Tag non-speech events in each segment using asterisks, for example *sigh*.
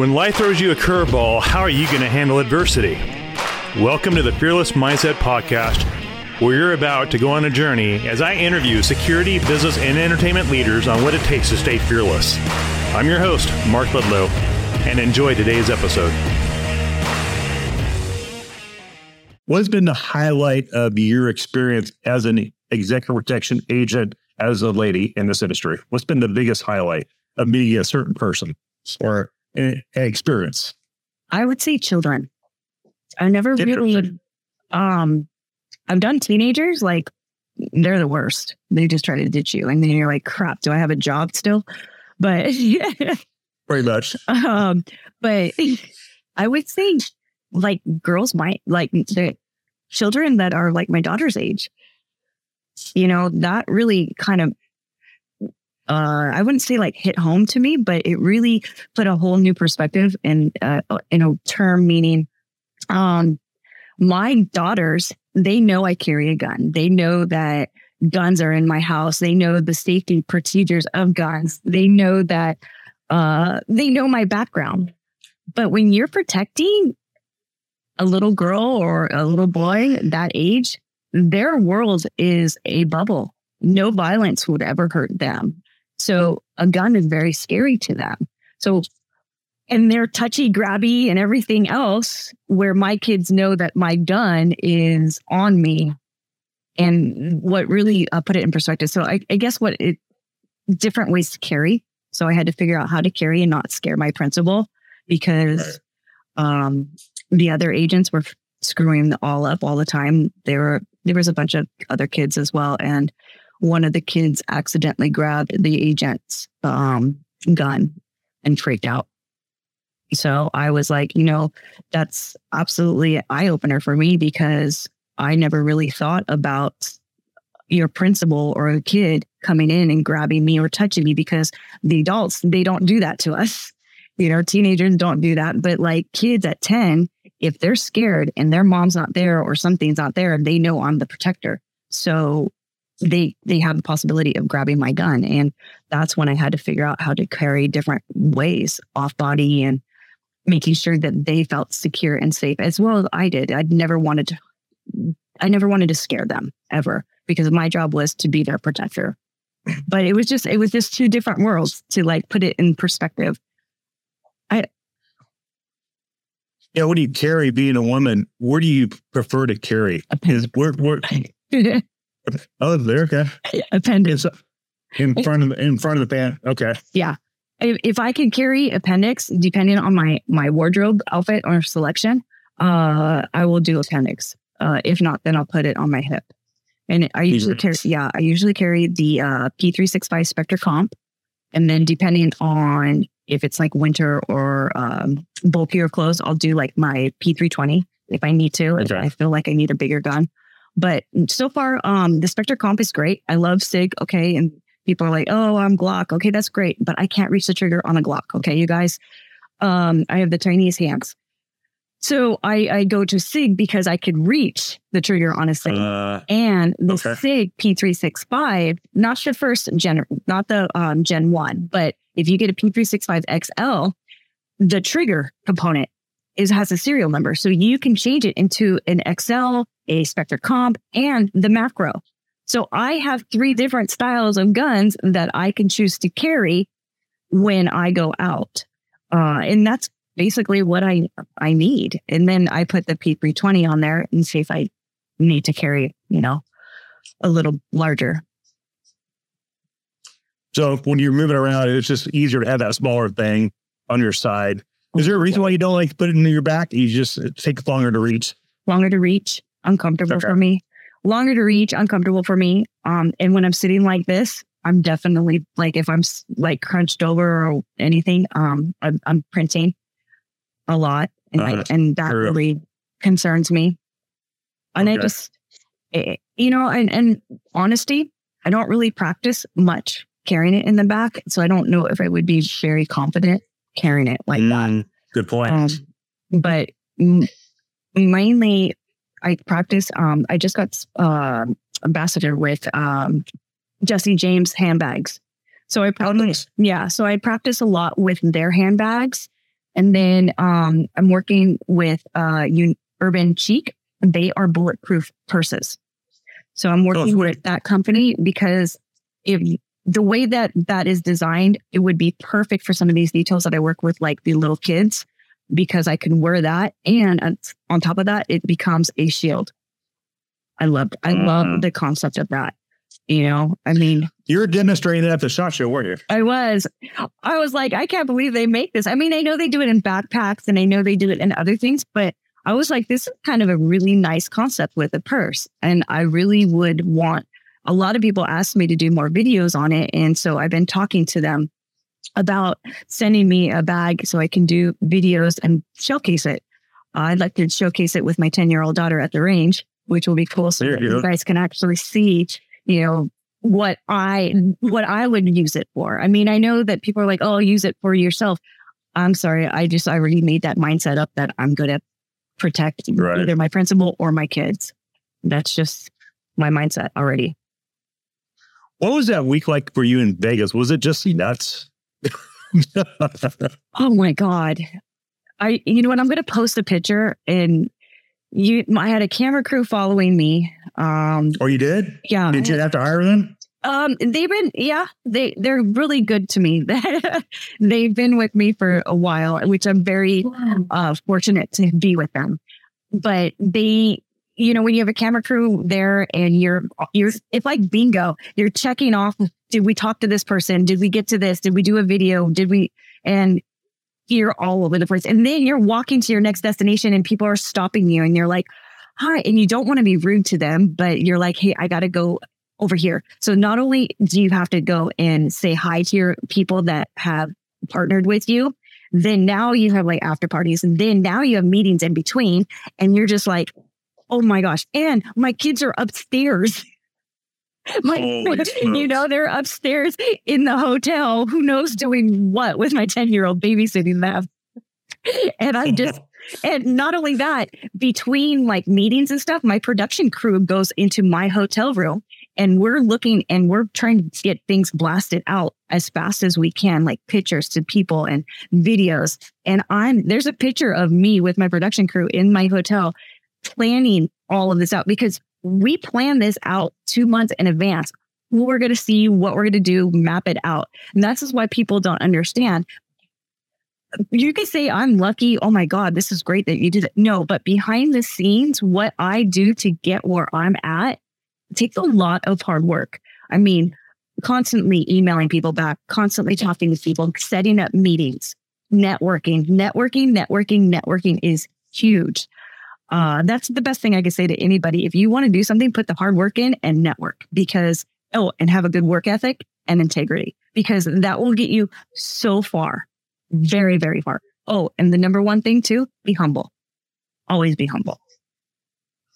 When life throws you a curveball, how are you going to handle adversity? Welcome to the Fearless Mindset Podcast, where you're about to go on a journey as I interview security, business, and entertainment leaders on what it takes to stay fearless. I'm your host, Mark Ludlow, and enjoy today's episode. What's been the highlight of your experience as an executive protection agent as a lady in this industry? What's been the biggest highlight of meeting a certain person or an experience? I would say children. I never really um I've done teenagers like they're the worst. They just try to ditch you and then you're like, crap, do I have a job still? But *laughs* yeah. Pretty much. Um, but I would say like girls might like the children that are like my daughter's age. You know, that really kind of uh, I wouldn't say like hit home to me, but it really put a whole new perspective in uh, in a term meaning, um, my daughters they know I carry a gun. They know that guns are in my house. They know the safety procedures of guns. They know that uh, they know my background. But when you're protecting a little girl or a little boy that age, their world is a bubble. No violence would ever hurt them. So a gun is very scary to them. So, and they're touchy, grabby, and everything else, where my kids know that my gun is on me. And what really uh, put it in perspective. So I, I guess what it different ways to carry. So I had to figure out how to carry and not scare my principal because um, the other agents were screwing all up all the time. There were there was a bunch of other kids as well, and one of the kids accidentally grabbed the agent's um, gun and freaked out. So I was like, you know, that's absolutely an eye opener for me because I never really thought about your principal or a kid coming in and grabbing me or touching me because the adults, they don't do that to us. You know, teenagers don't do that. But like kids at 10, if they're scared and their mom's not there or something's not there, they know I'm the protector. So they they have the possibility of grabbing my gun. And that's when i had to figure out how to carry different ways off body and making sure that they felt secure and safe as well as i did. I never wanted to i never wanted to scare them ever because my job was to be their protector. But it was just it was just two different worlds to like put it in perspective. I yeah what do you carry being a woman? Where do you prefer to carry? Is where, where *laughs* Oh, there. Okay. *laughs* Appendix in front of the, in front of the fan. Okay. Yeah. If, if I can carry appendix, depending on my my wardrobe outfit or selection, uh, I will do appendix. Uh, if not, then I'll put it on my hip. And I usually carry, yeah, I usually carry the uh, P365 Spectre Comp. And then depending on if it's like winter or um, bulkier clothes, I'll do like my P320 if I need to. Okay. If I feel like I need a bigger gun. But so far, um, the Spectre Comp is great. I love SIG. Okay. And people are like, oh, I'm Glock. Okay, that's great. But I can't reach the trigger on a Glock. Okay, you guys. Um, I have the tiniest hands. So I, I go to SIG because I could reach the trigger on a SIG. Uh, and the okay. SIG P365, not the first gen, not the um, Gen 1, but if you get a P365 XL, the trigger component is has a serial number. So you can change it into an XL, a Spectre Comp, and the macro. So I have three different styles of guns that I can choose to carry when I go out. Uh, and that's basically what I I need. And then I put the P320 on there and see if I need to carry, you know, a little larger. So when you're moving around, it's just easier to have that smaller thing on your side. Is there a reason why you don't like to put it in your back? You just take longer to reach. Longer to reach, uncomfortable okay. for me. Longer to reach, uncomfortable for me. Um, and when I'm sitting like this, I'm definitely like if I'm like crunched over or anything, um, I'm, I'm printing a lot, and uh, and that really concerns me. And okay. I just, it, eh, you know, and and honesty, I don't really practice much carrying it in the back, so I don't know if I would be very confident carrying it like mm, that. Good point. Um, but m- mainly, I practice. Um, I just got uh, ambassador with um, Jesse James handbags. So I practice, yeah. So I practice a lot with their handbags And then um, I'm working with uh, Un- Urban Cheek. They are bulletproof purses. So I'm working sweet. with that company because if the way that that is designed, it would be perfect for some of these details that I work with, like the little kids, because I can wear that. And on- top of that, it becomes a shield. I love, I Mhm. love the concept of that. You know, I mean, you're demonstrating that at the SHOT Show, weren't you? I was. I was like, I can't believe they make this. I mean, I know they do it in backpacks and I know they do it in other things, but I was like, this is kind of a really nice concept with a purse. And I really would want a lot of people asked me to do more videos on it. And so I've been talking to them about sending me a bag so I can do videos and showcase it. I'd like to showcase it with my 10 year old daughter at the range, which will be cool. So you you guys can actually see, you know, what I what I would use it for. I mean, I know that people are like, "Oh, use it for yourself." I'm sorry, I just I already made that mindset up that I'm going to protect Right. either my principal or my kids. That's just my mindset already. What was that week like for you in Vegas? Was it just nuts? *laughs* Oh my god. I you know what? I'm going to post a picture and you I had a camera crew following me. Um or you did? yeah. Did you have to hire them? Um, they've been, yeah, they they're really good to me. *laughs* they've been with me for a while, which I'm very uh, fortunate to be with them. But they, you know, when you have a camera crew there and you're you're, it's like bingo. You're checking off. Did we talk to this person? Did we get to this? Did we do a video? Did we? And you're all over the place. And then you're walking to your next destination, and people are stopping you, and you're like, "Hi," and you don't want to be rude to them, but you're like, "Hey, I got to go over here. So not only do you have to go and say hi to your people that have partnered with you, then now you have like after parties and then now you have meetings in between and you're just like, oh my gosh. And my kids are upstairs. *laughs* My, *laughs* you know, they're upstairs in the hotel. Who knows doing what with my 10 year old babysitting them. *laughs* And I just, and not only that, between like meetings and stuff, my production crew goes into my hotel room and we're looking and we're trying to get things blasted out as fast as we can, like pictures to people and videos. And I'm there's a picture of me with my production crew in my hotel planning all of this out because we plan this out two months in advance. Who we're going to see, what we're going to do, map it out. And that's is why people don't understand you could say I'm lucky. Oh my God, this is great that you did it. No, but behind the scenes, what I do to get where I'm at takes a lot of hard work. I mean, constantly emailing people back, constantly talking to people, setting up meetings, networking, networking, networking, networking is huge. Uh, that's the best thing I could say to anybody. If you want to do something, put the hard work in and network because, oh, and have a good work ethic and integrity because that will get you so far very, very far. Oh, and the number one thing too, be humble. Always be humble.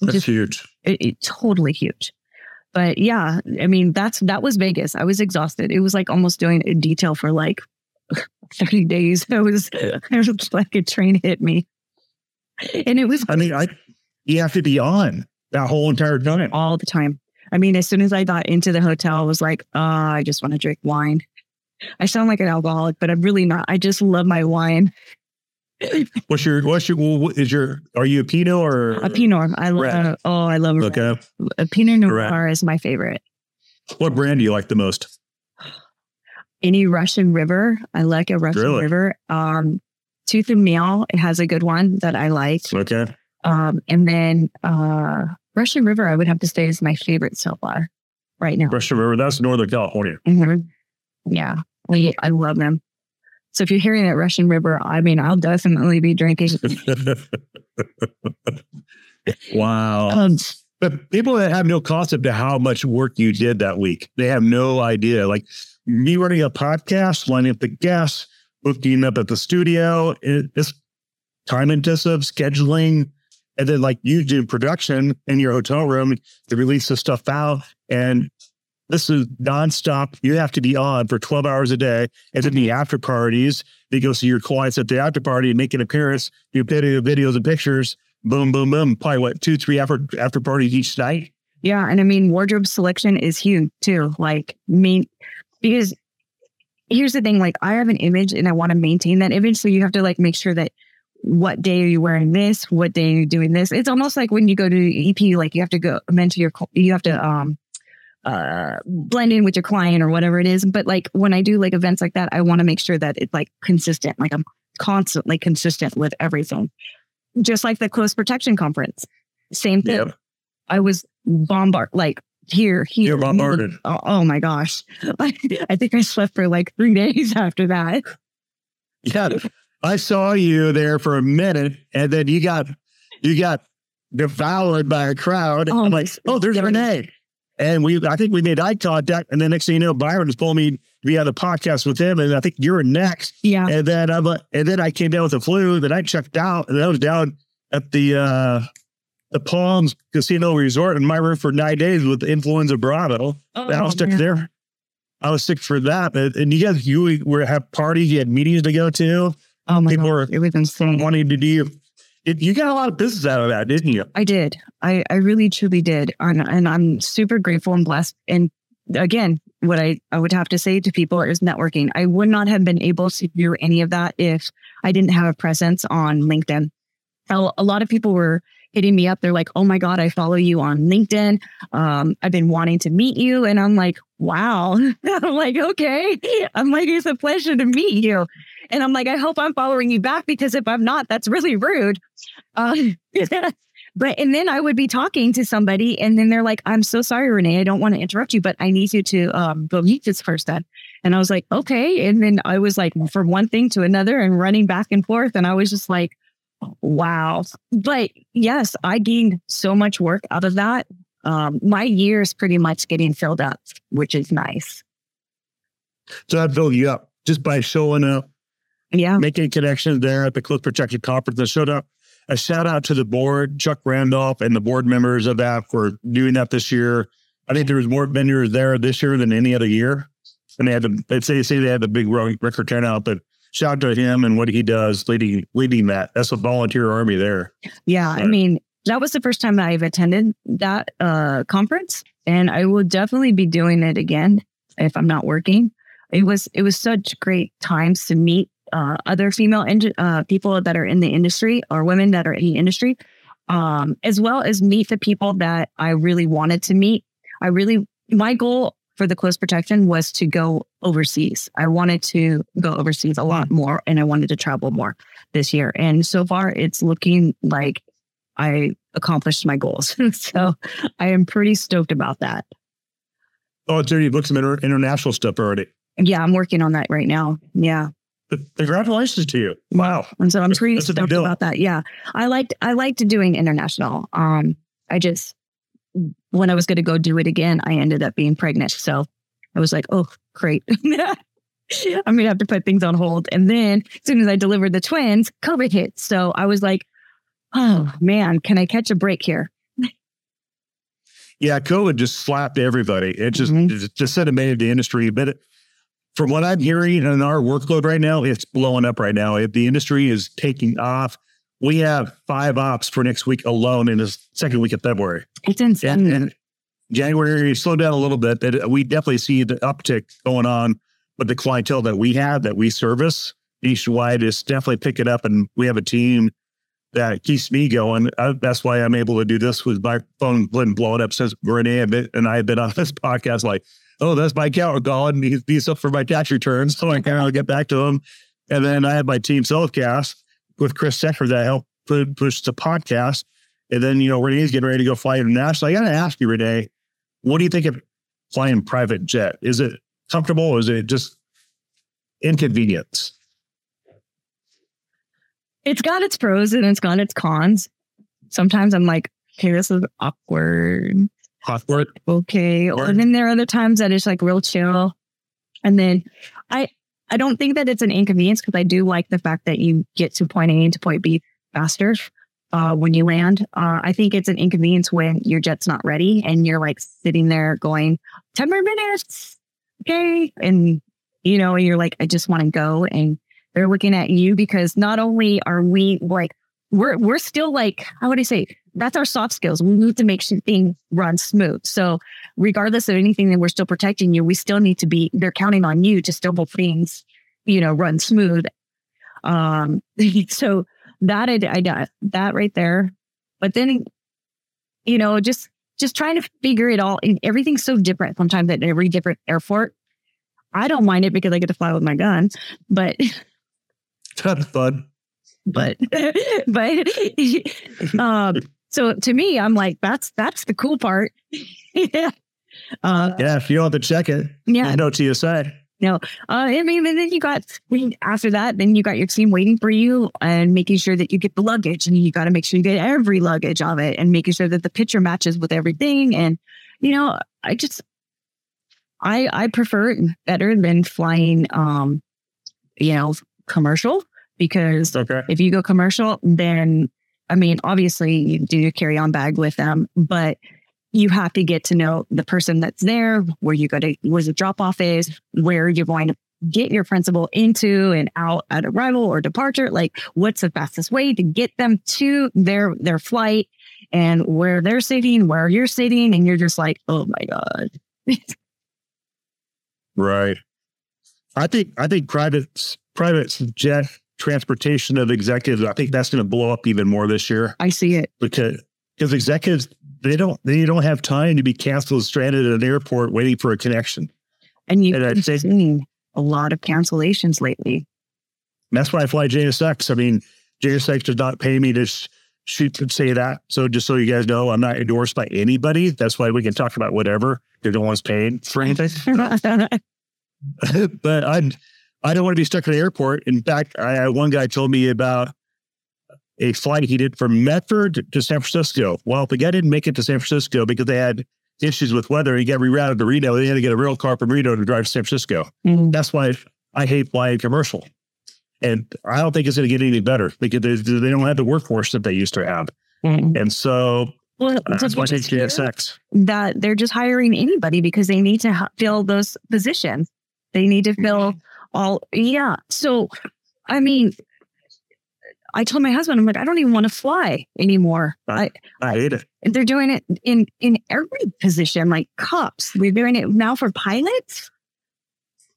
That's Just- huge. It, it- totally huge. But yeah, I mean, that's that was Vegas. I was exhausted. It was like almost doing a detail for like *laughs* 30 days. I was, *laughs* it was like a train hit me. *laughs* And it was I mean, I you have to be on that whole entire time. all the time. I mean, as soon as I got into the hotel, I was like, uh, I just want to drink wine. I sound like an alcoholic, but I'm really not. I just love my wine. *laughs* What's your what's your what is your are you a Pinot or A Pinot. I love. Red. oh, I love a red. Okay. a Pinot Noir is my favorite. What brand do you like the most? Any Russian River, I like a Russian Really? River. Um, Tooth and Nail it has a good one that I like. Okay. Um, and then uh, Russian River, I would have to say is my favorite so far right now. Russian River. That's Northern California. Mhm. Yeah, I, I love them. So if you're hearing that Russian River, I mean, I'll definitely be drinking. *laughs* wow. Um, But people that have no concept of how much work you did that week, they have no idea. Like me running a podcast, lining up the guests, booking up at the studio, it, it's time intensive scheduling. And then like you do production in your hotel room to release the stuff out. And this is nonstop. You have to be on for 12 hours a day. And then the after parties, you go see your clients at the after party, make an appearance, do video, videos and pictures boom, boom, boom. Probably what two, three after after parties each night. yeah, and I mean, wardrobe selection is huge too. Like, mean, because here's the thing like I have an image and I want to maintain that image. So you have to like make sure that what day are you wearing this? What day are you doing this? It's almost like when you go to EP, like you have to go mentor your, you have to, um, uh, blend in with your client or whatever it is. But like when I do like events like that, I want to make sure that it's like consistent. Like I'm constantly consistent with everything. Just like the close protection conference. Same thing. Yep. I was bombarded, like here, here. You're bombarded. Oh, oh my gosh. *laughs* I, I think I slept for like three *laughs* days after that. Yeah. I saw you there for a minute and then you got, you got devoured by a crowd. Oh, I'm like, oh, there's Renee. And we, I think we made eye contact. And then next thing you know, Byron was pulling me to be on the podcast with him. And I think you're next. Yeah. And then I'm, and then I came down with the flu. Then I checked out, and I was down at the uh the Palms Casino Resort in my room for nine days with the influenza Bravo. Oh, I was sick there. I was sick for that. And you guys, you were have parties, you had meetings to go to. Oh my People God. were it was insane. wanting to do. It, you got a lot of business out of that, didn't you? I did. I, I really truly did. And, and I'm super grateful and blessed. And again, what I, I would have to say to people is networking. I would not have been able to do any of that if I didn't have a presence on LinkedIn. A lot of people were hitting me up. They're like, oh my God, I follow you on LinkedIn. Um, I've been wanting to meet you. And I'm like, wow. *laughs* I'm like, okay. I'm like, it's a pleasure to meet you. And I'm like, I hope I'm following you back because if I'm not, that's really rude. Uh, *laughs* but, and then I would be talking to somebody and then they're like, I'm so sorry, Renee. I don't want to interrupt you, but I need you to um, go meet this person. And I was like, okay. And then I was like, from one thing to another and running back and forth. And I was just like, wow. But yes, I gained so much work out of that. Um, my year is pretty much getting filled up, which is nice. So that filled you up just by showing up, yeah, making connections there at the Close Protection Conference. I showed up. A shout out to the board, Chuck Randolph, and the board members of that for doing that this year. I think there was more vendors there this year than any other year, and they had to. They say, say they had the big record turnout, but shout out to him and what he does leading leading that. That's a volunteer army there. Yeah, I mean that was the first time that I've attended that uh, conference, and I will definitely be doing it again if I'm not working. It was it was such great times to meet uh, other female uh, people that are in the industry or women that are in the industry, um, as well as meet the people that I really wanted to meet. I really my goal for the close protection was to go overseas. I wanted to go overseas a lot more and I wanted to travel more this year. And so far, it's looking like I accomplished my goals. *laughs* so I am pretty stoked about that. Oh, so you've booked some inter- international stuff already. Yeah, I'm working on that right now. Yeah. Congratulations to you. Wow. And so I'm pretty That's stoked about that. Yeah. I liked I liked doing international. Um I just when I was going to go do it again, I ended up being pregnant. So I was like, oh, great. *laughs* I'm going to have to put things on hold. And then as soon as I delivered the twins, COVID hit. So I was like, oh man, can I catch a break here? Yeah, COVID just slapped everybody. It just mm-hmm. it just decimated the industry. But from what I'm hearing in our workload right now, it's blowing up right now. The industry is taking off we have five ops for next week alone in the second week of February. It's insane. And, and January slowed down a little bit, but uh, we definitely see the uptick going on with the clientele that we have that we service nationwide is definitely picking up. And we have a team that keeps me going. I, that's why I'm able to do this with my phone been blowing up since Renee and I have been on this *laughs* podcast. Like, oh, that's my account calling. He's, he's up for my tax returns. *laughs* So I can get back to him. And then I have my team Selfcast with Chris Secker that helped push the podcast. And then, you know, Renee's getting ready to go fly international. I got to ask you, Renee, what do you think of flying private jet? Is it comfortable? Or is it just inconvenience? It's got its pros and it's got its cons. Sometimes I'm like, okay, this is awkward. Awkward. Okay. Or, and then there are other times that it's like real chill. And then I I don't think that it's an inconvenience because I do like the fact that you get to point A to point B faster uh, when you land. Uh, I think it's an inconvenience when your jet's not ready and you're like sitting there going 10 more minutes. Okay. And, you know, you're like, I just want to go. And they're looking at you because not only are we like, we're, we're still like, how would I say? That's our soft skills. We need to make sure things run smooth. So regardless of anything that we're still protecting you, we still need to be, they're counting on you to still hope things, you know, run smooth. Um, *laughs* so that I, I that right there. But then, you know, just just trying to figure it all. And everything's so different sometimes at every different airport. I don't mind it because I get to fly with my gun, but *laughs* ton of fun. But *laughs* but um, so to me, I'm like, that's that's the cool part. *laughs* yeah. Uh, yeah, if you don't have to check it, yeah, I know TSA. No, uh, I mean, and then you got after that, then you got your team waiting for you and making sure that you get the luggage, and you got to make sure you get every luggage of it, and making sure that the picture matches with everything. And you know, I just, I I prefer it better than flying, um, you know, commercial because okay. if you go commercial, then I mean, obviously you do your carry on bag with them, but you have to get to know the person that's there, where you go to, where the drop off is, where you're going to get your principal into and out at arrival or departure. Like, what's the fastest way to get them to their their flight and where they're sitting, where you're sitting, and you're just like, oh my god. right. I think I think private private jet transportation of executives. I think that's going to blow up even more this year. I see it because because executives they don't they don't have time to be canceled stranded at an airport waiting for a connection. And you've and been seeing a lot of cancellations lately. That's why I fly JSX. I mean, JSX does not pay me to sh- shoot and say that. So just so you guys know, I'm not endorsed by anybody. That's why we can talk about whatever. They're the ones paying for anything. *laughs* but I'm I don't want to be stuck at an airport. In fact, I, one guy told me about a flight he did from Medford to San Francisco. Well, the guy didn't make it to San Francisco because they had issues with weather. He got rerouted to Reno. They had to get a real car from Reno to drive to San Francisco. Mm-hmm. That's why I hate flying commercial. And I don't think it's going to get any better because they, they don't have the workforce that they used to have. Mm-hmm. And so well, uh, that's why JSX. That they're just hiring anybody because they need to fill those positions. They need to fill. All, yeah. So, I mean, I told my husband, I'm like, I don't even want to fly anymore. I, I hate it. They're doing it in in every position, like cops. We're doing it now for pilots.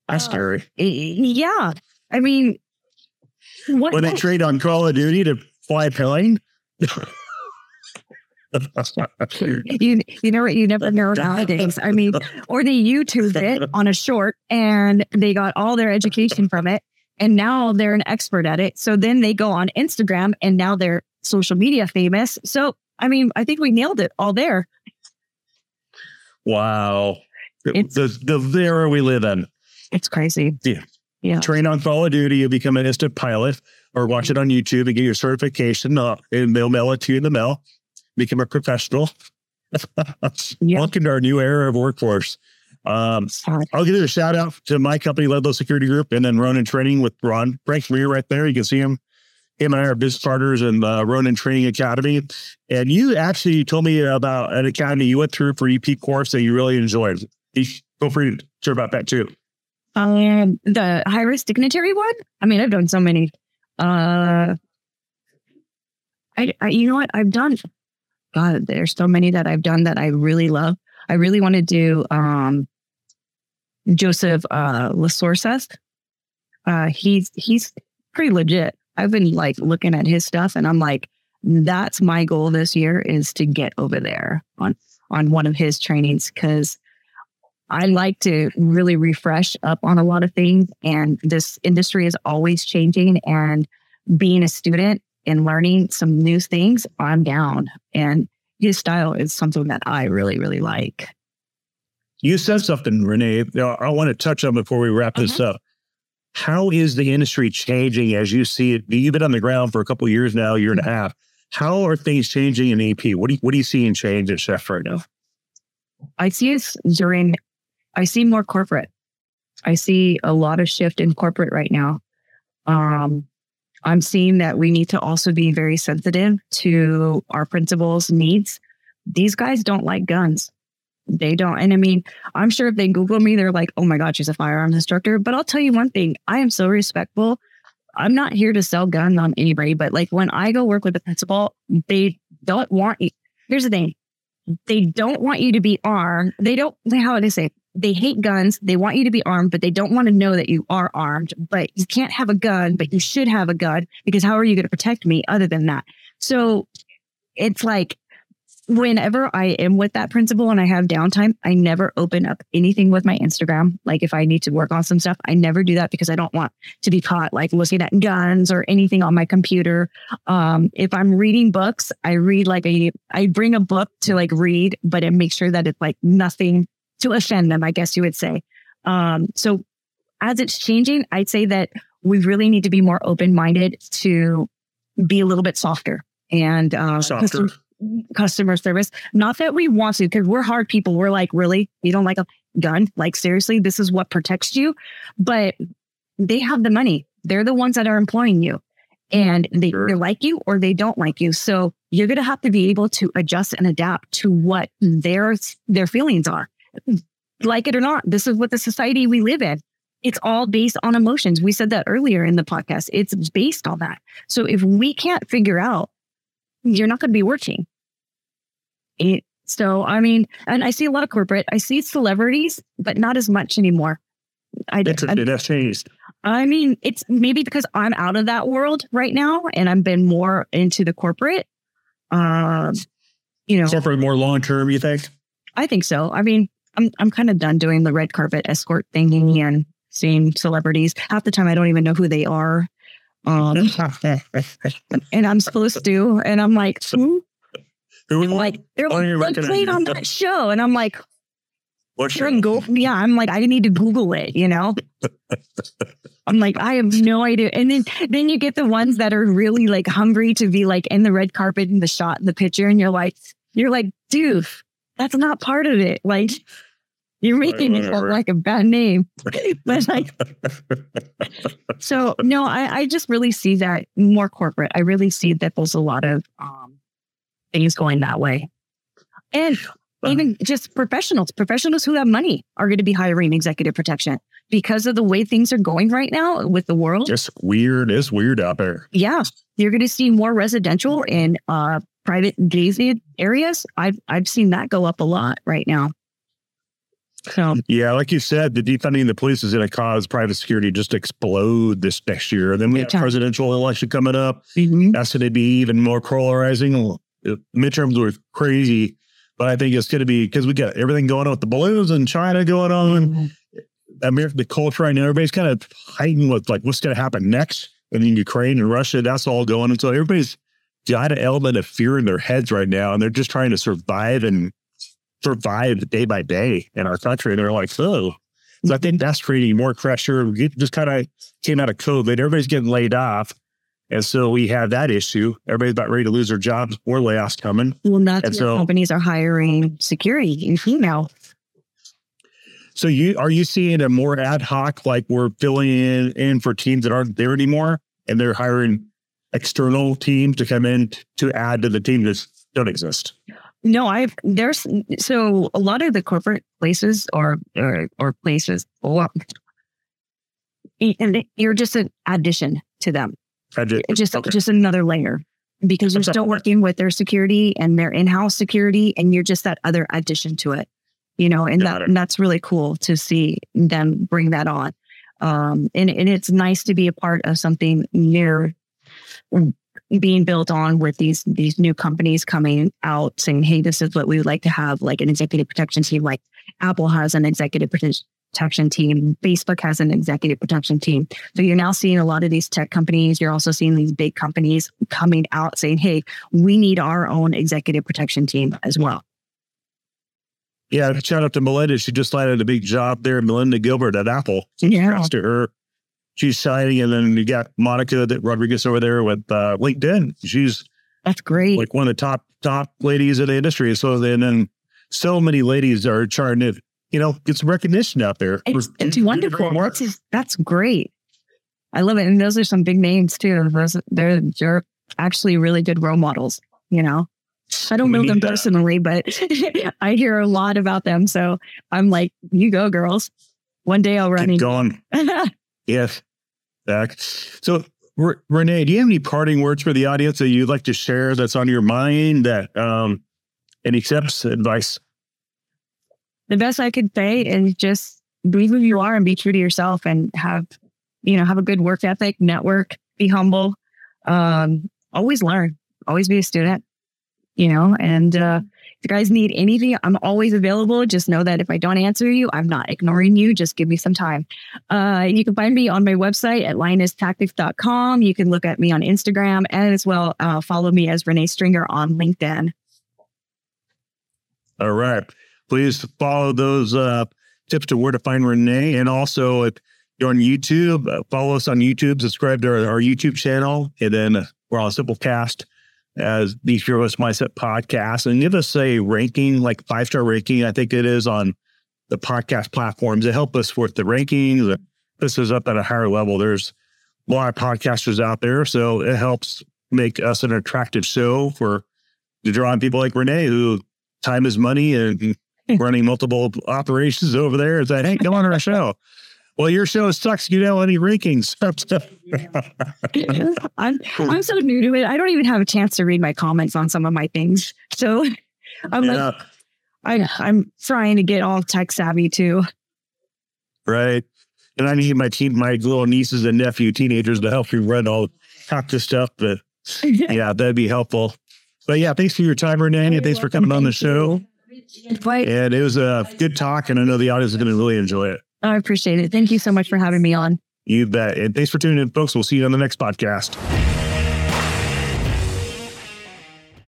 That's uh, scary. Yeah, I mean, what? When they trade on Call of Duty to fly a plane. *laughs* *laughs* you you know what you never know *laughs* nowadays. I mean, *laughs* or they YouTube it on a short and they got all their education from it and now they're an expert at it. So then they go on Instagram and now they're social media famous. So, I mean, I think we nailed it all there. Wow. It's, the, the era we live in. It's crazy. Yeah. Yeah. Train on Call of Duty, you become an instant pilot or watch it on YouTube and get your certification uh, and they'll mail it to you in the mail. Become a professional. *laughs* yeah. Welcome to our new era of workforce. Um, I'll give a shout out to my company, Ludlow Security Group, and then Ronin Training with Ron Frank Rear right there. You can see him. Him and I are business partners in the Ronin Training Academy. And you actually told me about an academy you went through for EP course that you really enjoyed. Feel free to share about that too. Um, the high risk dignitary one. I mean, I've done so many. Uh, I, I, you know what? I've done. God, there's so many that I've done that I really love. I really want to do um, Joseph uh, Lasorsa. Uh, he's he's pretty legit. I've been like looking at his stuff, and I'm like, that's my goal this year is to get over there on on one of his trainings because I like to really refresh up on a lot of things, and this industry is always changing. And being a student and learning some new things, I'm down. And his style is something that I really, really like. You said something, Renee. I want to touch on before we wrap this uh-huh. up. How is the industry changing as you see it? You've been on the ground for a couple years now, year and a half. How are things changing in EP? What do you, what are you seeing change at Chef right now? I see it during. I see more corporate. I see a lot of shift in corporate right now. Um, I'm seeing that we need to also be very sensitive to our principals' needs. These guys don't like guns they don't. And I mean, I'm sure if they Google me, they're like, oh my God, she's a firearms instructor. But I'll tell you one thing I am so respectful. I'm not here to sell guns on anybody, but like when I go work with the principal, they don't want you. Here's the thing. They don't want you to be armed. They don't, how would I say? They hate guns. They want you to be armed, but they don't want to know that you are armed. But you can't have a gun, but you should have a gun because how are you going to protect me other than that? So it's like whenever I am with that principal and I have downtime, I never open up anything with my Instagram. Like if I need to work on some stuff, I never do that because I don't want to be caught like looking at guns or anything on my computer. Um, if I'm reading books, I read like a, I bring a book to like read, but it makes sure that it's like nothing to offend them, I guess you would say. Um, so as it's changing, I'd say that we really need to be more open minded to be a little bit softer and uh, Softer. customer service. Not that we want to, because we're hard people. We're like, really? You don't like a gun? Like, seriously, this is what protects you. But they have the money. They're the ones that are employing you. And they Sure. either like you or they don't like you. So you're going to have to be able to adjust and adapt to what their their feelings are. Like it or not, this is what the society we live in. It's all based on emotions. We said that earlier in the podcast. It's based on that. So if we can't figure out, you're not going to be working. It, so, I mean, and I see a lot of corporate, I see celebrities, but not as much anymore. I, I, Interesting. That's changed. I mean, it's maybe because I'm out of that world right now and I've been more into the corporate. Um, you know, Corporate more long term, you think? I think so. I mean, I'm I'm kind of done doing the red carpet escort thingy and seeing celebrities. Half the time, I don't even know who they are. Um, *laughs* and I'm supposed to, and I'm like, who? Who was Like they're you like, recognize played on them. that show, and I'm like, What's Sure, and go. Yeah, I'm like, I need to Google it, you know? *laughs* I'm like, I have no idea. And then then you get the ones that are really like hungry to be like in the red carpet in the shot in the picture, and you're like, you're like, dude, that's not part of it. Like you're making it look like a bad name. *laughs* but like so no, I, I just really see that more corporate. I really see that there's a lot of um things going that way. And even just professionals, professionals who have money are going to be hiring executive protection because of the way things are going right now with the world. Just weird. It's weird out there. Yeah, you're going to see more residential and uh, private gated areas. I've I've seen that go up a lot right now. So Yeah, like you said, the defunding the police is going to cause private security just to explode this next year. Then we have presidential election coming up. mhm. That's going to be even more polarizing. Midterms were crazy, but I think it's going to be because we got everything going on with the balloons and China going on. America, the culture right now, everybody's kind of hiding with like what's going to happen next. And in Ukraine and Russia, that's all going. And so everybody's got an element of fear in their heads right now, and they're just trying to survive and survive day by day in our country. And they're like, oh. So I think mm-hmm. that's creating more pressure. We just kind of came out of COVID. Everybody's getting laid off. And so we have that issue. Everybody's about ready to lose their jobs. More layoffs coming. Well, And so- companies are hiring security and female. So you are you seeing a more ad hoc, like we're filling in, in for teams that aren't there anymore, and they're hiring external teams to come in to add to the team that don't exist. No, I've there's so a lot of the corporate places or or, or places, well, and you're just an addition to them. Just, just okay. just another layer because you're still *laughs* working with their security and their in-house security, and you're just that other addition to it. You know, and Got that it. and that's really cool to see them bring that on. Um, and and it's nice to be a part of something new being built on with these these new companies coming out saying, "Hey, this is what we would like to have," like an executive protection team, like Apple has an executive protection team, Facebook has an executive protection team. So you're now seeing a lot of these tech companies. You're also seeing these big companies coming out saying, "Hey, we need our own executive protection team as well." yeah. Shout out to Melinda. She just landed a big job there. Melinda Gilbert at Apple. Yeah, to her. She's signing, and then you got Monica that Rodriguez over there with uh, LinkedIn. She's that's great. like one of the top top ladies in the industry. So then, then so many ladies are trying to, you know, get some recognition out there. It's, for- it's wonderful. That's, just- that's great. I love it. And those are some big names too. Those, they're, they're actually really good role models, you know? I don't We know them that. personally, but *laughs* I hear a lot about them. So I'm like, you go, girls. One day I'll run Keep in. going. *laughs* Yes. Back. So R- Renee, do you have any parting words for the audience that you'd like to share that's on your mind that um any tips, advice? The best I could say is just be who you are and be true to yourself and have, you know, have a good work ethic, network, be humble, um, always learn, always be a student, you know, and uh, you guys need anything, I'm always available. Just know that if I don't answer you, I'm not ignoring you. Just give me some time. Uh, you can find me on my website at lionesstactics.com. You can look at me on Instagram and as well uh, follow me as Renee Stringer on LinkedIn. All right. Please follow those uh, tips to where to find Renee. And also, if you're on YouTube, uh, follow us on YouTube, subscribe to our, our YouTube channel, and then we're on Simplecast as the Fearless Mindset podcast. And give us a ranking, like five star ranking, I think it is on the podcast platforms. It help us with the rankings. This is up at a higher level. There's a lot of podcasters out there, so it helps make us an attractive show for to draw on people like Renee who time is money and *laughs* running multiple operations over there. Is that hey, come on to our show? *laughs* Well, your show sucks. You don't have any rankings. *laughs* I'm I'm so new to it. I don't even have a chance to read my comments on some of my things. So *laughs* I'm yeah, like, I I'm trying to get all tech savvy too. right. And I need my team, my little nieces and nephew, teenagers, to help me run all talk to stuff. But *laughs* yeah, that'd be helpful. But yeah, thanks for your time, Renee. and Thanks for coming on the show. But And it was a good talk, and I know the audience is going to really enjoy it. I appreciate it. Thank you so much for having me on. You bet. And thanks for tuning in, folks. We'll see you on the next podcast.